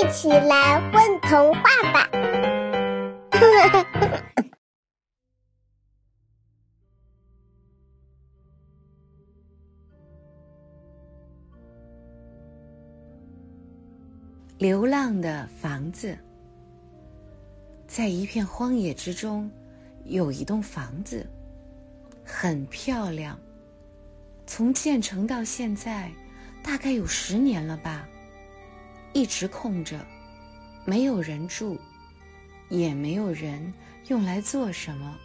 一起来混童话吧！流浪的房子，在一片荒野之中，有一栋房子，很漂亮。从建成到现在，大概有十年了吧，一直空着，没有人住，也没有人用来做什么。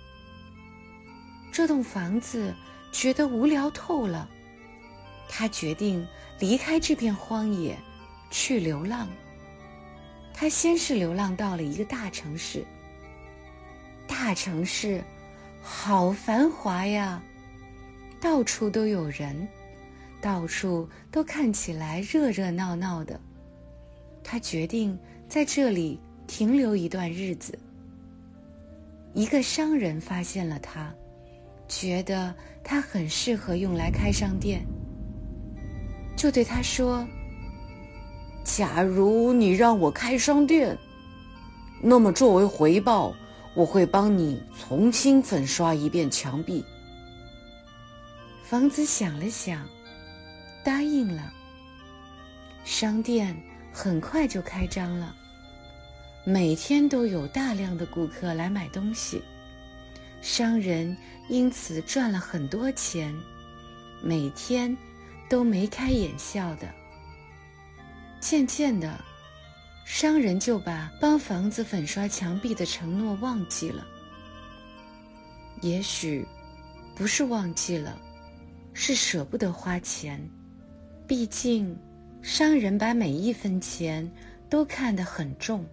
这栋房子觉得无聊透了，他决定离开这片荒野，去流浪。他先是流浪到了一个大城市，大城市好繁华呀。到处都有人，到处都看起来热热闹闹的。他决定在这里停留一段日子。一个商人发现了他，觉得他很适合用来开商店，就对他说：“假如你让我开商店，那么作为回报，我会帮你重新粉刷一遍墙壁。”房子想了想，答应了。商店很快就开张了，每天都有大量的顾客来买东西，商人因此赚了很多钱，每天都眉开眼笑的。渐渐的，商人就把帮房子粉刷墙壁的承诺忘记了。也许不是忘记了。是舍不得花钱，毕竟商人把每一分钱都看得很重，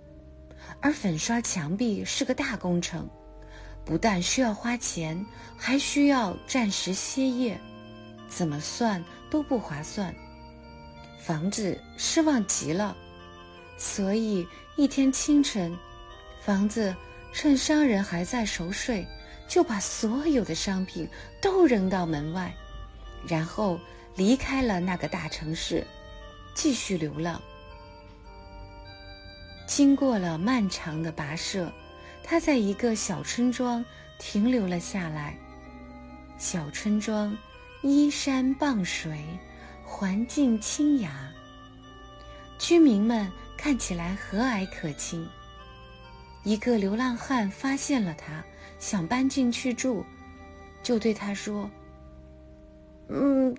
而粉刷墙壁是个大工程，不但需要花钱，还需要暂时歇业，怎么算都不划算。房子失望极了，所以一天清晨，房子趁商人还在熟睡，就把所有的商品都扔到门外。然后离开了那个大城市，继续流浪。经过了漫长的跋涉，他在一个小村庄停留了下来。小村庄依山傍水，环境清雅，居民们看起来和蔼可亲。一个流浪汉发现了他，想搬进去住，就对他说。嗯，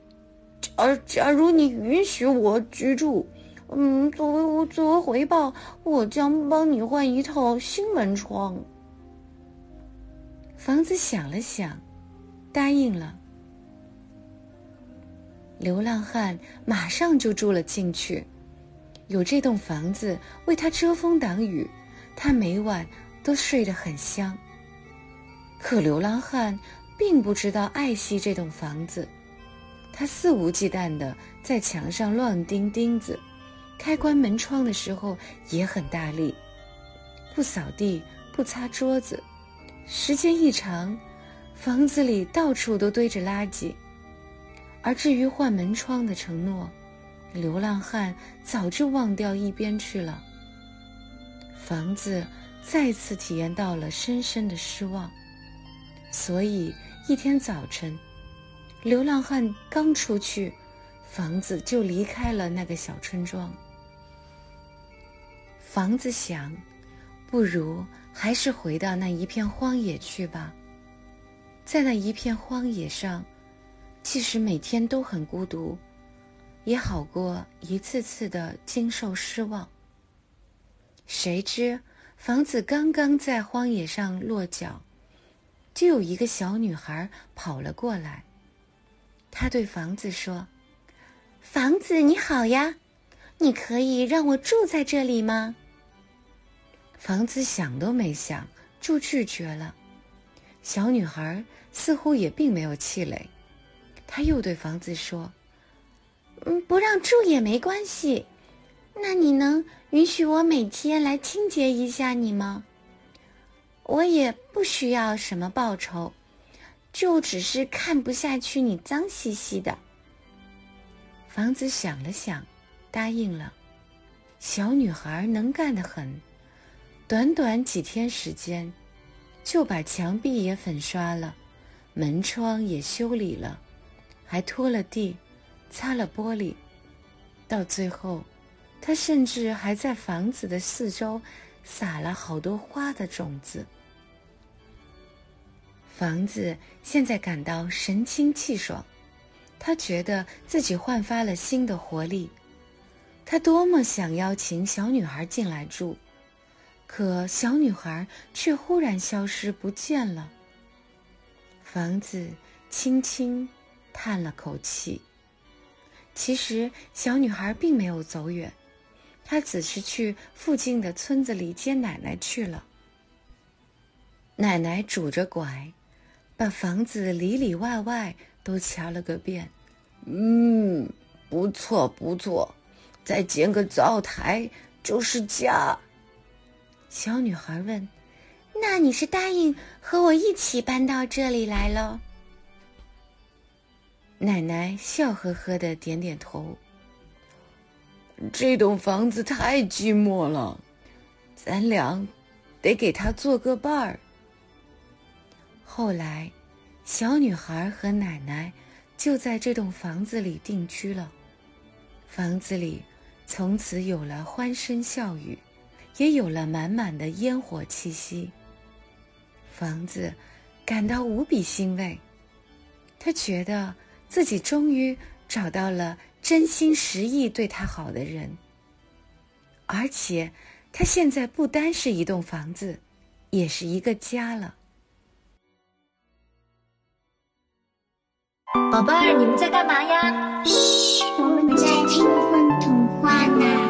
假假如你允许我居住，嗯，作为我作为回报，我将帮你换一套新门窗。房子想了想，答应了。流浪汉马上就住了进去，有这栋房子为他遮风挡雨，他每晚都睡得很香。可流浪汉并不知道爱惜这栋房子。他肆无忌惮地在墙上乱钉钉子，开关门窗的时候也很大力，不扫地，不擦桌子。时间一长，房子里到处都堆着垃圾。而至于换门窗的承诺，流浪汉早就忘掉一边去了。房子再次体验到了深深的失望，所以一天早晨。流浪汉刚出去，房子就离开了那个小村庄。房子想，不如还是回到那一片荒野去吧。在那一片荒野上，即使每天都很孤独，也好过一次次的经受失望。谁知，房子刚刚在荒野上落脚，就有一个小女孩跑了过来。他对房子说：“房子你好呀，你可以让我住在这里吗？”房子想都没想就拒绝了。小女孩似乎也并没有气馁，她又对房子说：“嗯，不让住也没关系，那你能允许我每天来清洁一下你吗？我也不需要什么报酬。”就只是看不下去你脏兮兮的。房子想了想，答应了。小女孩能干得很，短短几天时间，就把墙壁也粉刷了，门窗也修理了，还拖了地，擦了玻璃。到最后，她甚至还在房子的四周撒了好多花的种子。房子现在感到神清气爽，他觉得自己焕发了新的活力。他多么想邀请小女孩进来住，可小女孩却忽然消失不见了。房子轻轻叹了口气。其实小女孩并没有走远，她只是去附近的村子里接奶奶去了。奶奶拄着拐。把房子里里外外都瞧了个遍，嗯，不错不错，再建个灶台就是家。小女孩问：“那你是答应和我一起搬到这里来了？”奶奶笑呵呵的点点头。这栋房子太寂寞了，咱俩得给他做个伴儿。后来，小女孩和奶奶就在这栋房子里定居了。房子里从此有了欢声笑语，也有了满满的烟火气息。房子感到无比欣慰，他觉得自己终于找到了真心实意对他好的人，而且他现在不单是一栋房子，也是一个家了。宝贝儿，你们在干嘛呀？嘘，我们在听风童话呢。